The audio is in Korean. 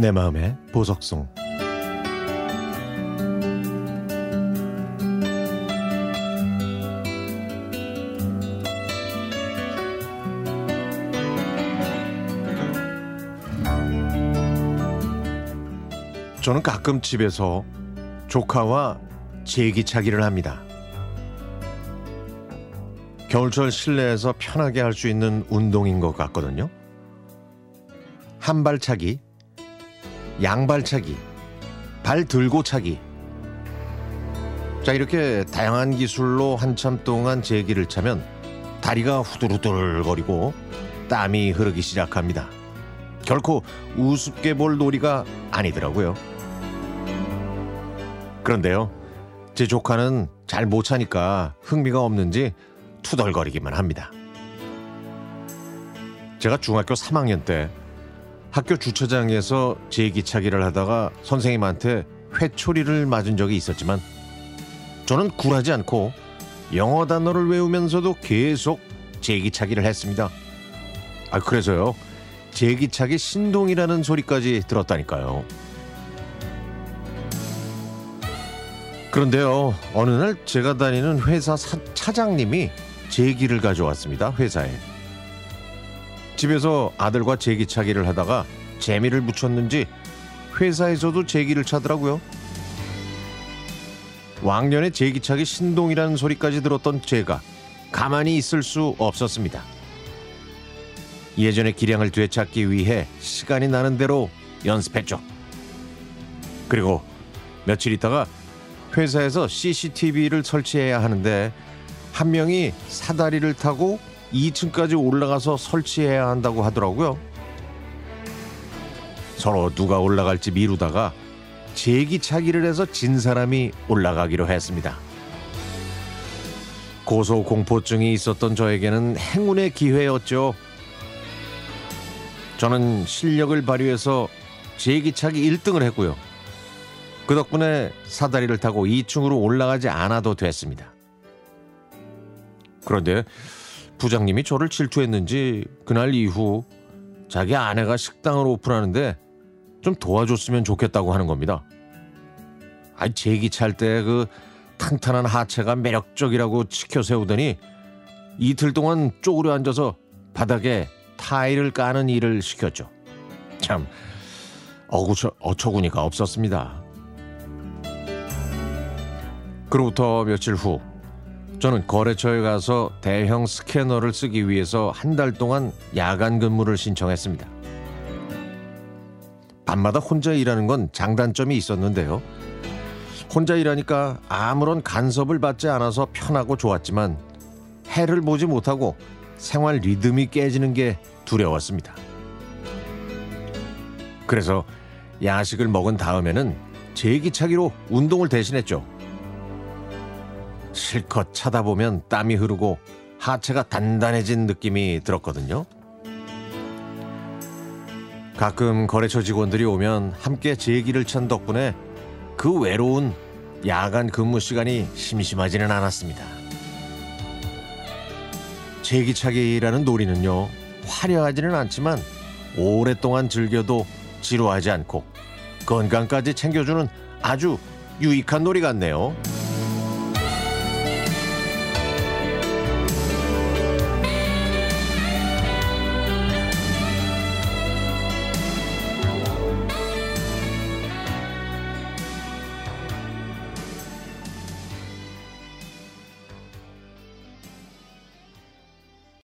내 마음의 보석송 저는 가끔 집에서 조카와 제기차기를 합니다. 겨울철 실내에서 편하게 할 수 있는 운동인 것 같거든요. 한발차기, 양발차기, 발 들고 차기. 자, 이렇게 다양한 기술로 한참 동안 제기를 차면 다리가 후들후들거리고 땀이 흐르기 시작합니다. 결코 우습게 볼 놀이가 아니더라고요. 그런데요, 제 조카는 잘 못 차니까 흥미가 없는지 투덜거리기만 합니다. 제가 중학교 3학년 때 학교 주차장에서 제기차기를 하다가 선생님한테 회초리를 맞은 적이 있었지만 저는 굴하지 않고 영어 단어를 외우면서도 계속 제기차기를 했습니다. 아, 그래서요. 제기차기 신동이라는 소리까지 들었다니까요. 그런데요, 어느 날 제가 다니는 회사 사, 차장님이 제기를 가져왔습니다, 회사에. 집에서 아들과 제기차기를 하다가 재미를 붙였는지 회사에서도 제기를 차더라고요. 왕년에 제기차기 신동이라는 소리까지 들었던 제가 가만히 있을 수 없었습니다. 예전의 기량을 되찾기 위해 시간이 나는 대로 연습했죠. 그리고 며칠 있다가 회사에서 CCTV를 설치해야 하는데 한 명이 사다리를 타고 2층까지 올라가서 설치해야 한다고 하더라고요. 서로 누가 올라갈지 미루다가 제기차기를 해서 진 사람이 올라가기로 했습니다. 고소 공포증이 있었던 저에게는 행운의 기회였죠. 저는 실력을 발휘해서 제기차기 1등을 했고요. 그 덕분에 사다리를 타고 2층으로 올라가지 않아도 됐습니다. 그런데 부장님이 저를 질투했는지 그날 이후 자기 아내가 식당을 오픈하는데 좀 도와줬으면 좋겠다고 하는 겁니다. 아니 제기 찰 때 그 탄탄한 하체가 매력적이라고 치켜 세우더니 이틀 동안 쪼그려 앉아서 바닥에 타일을 까는 일을 시켰죠. 참 어구처, 어처구니가 없었습니다. 그로부터 며칠 후 저는 거래처에 가서 대형 스캐너를 쓰기 위해서 한 달 동안 야간 근무를 신청했습니다. 밤마다 혼자 일하는 건 장단점이 있었는데요. 혼자 일하니까 아무런 간섭을 받지 않아서 편하고 좋았지만 해를 보지 못하고 생활 리듬이 깨지는 게 두려웠습니다. 그래서 야식을 먹은 다음에는 제기차기로 운동을 대신했죠. 실컷 차다 보면 땀이 흐르고 하체가 단단해진 느낌이 들었거든요. 가끔 거래처 직원들이 오면 함께 제기를 찬 덕분에 그 외로운 야간 근무 시간이 심심하지는 않았습니다. 제기차기라는 놀이는요, 화려하지는 않지만 오랫동안 즐겨도 지루하지 않고 건강까지 챙겨주는 아주 유익한 놀이 같네요.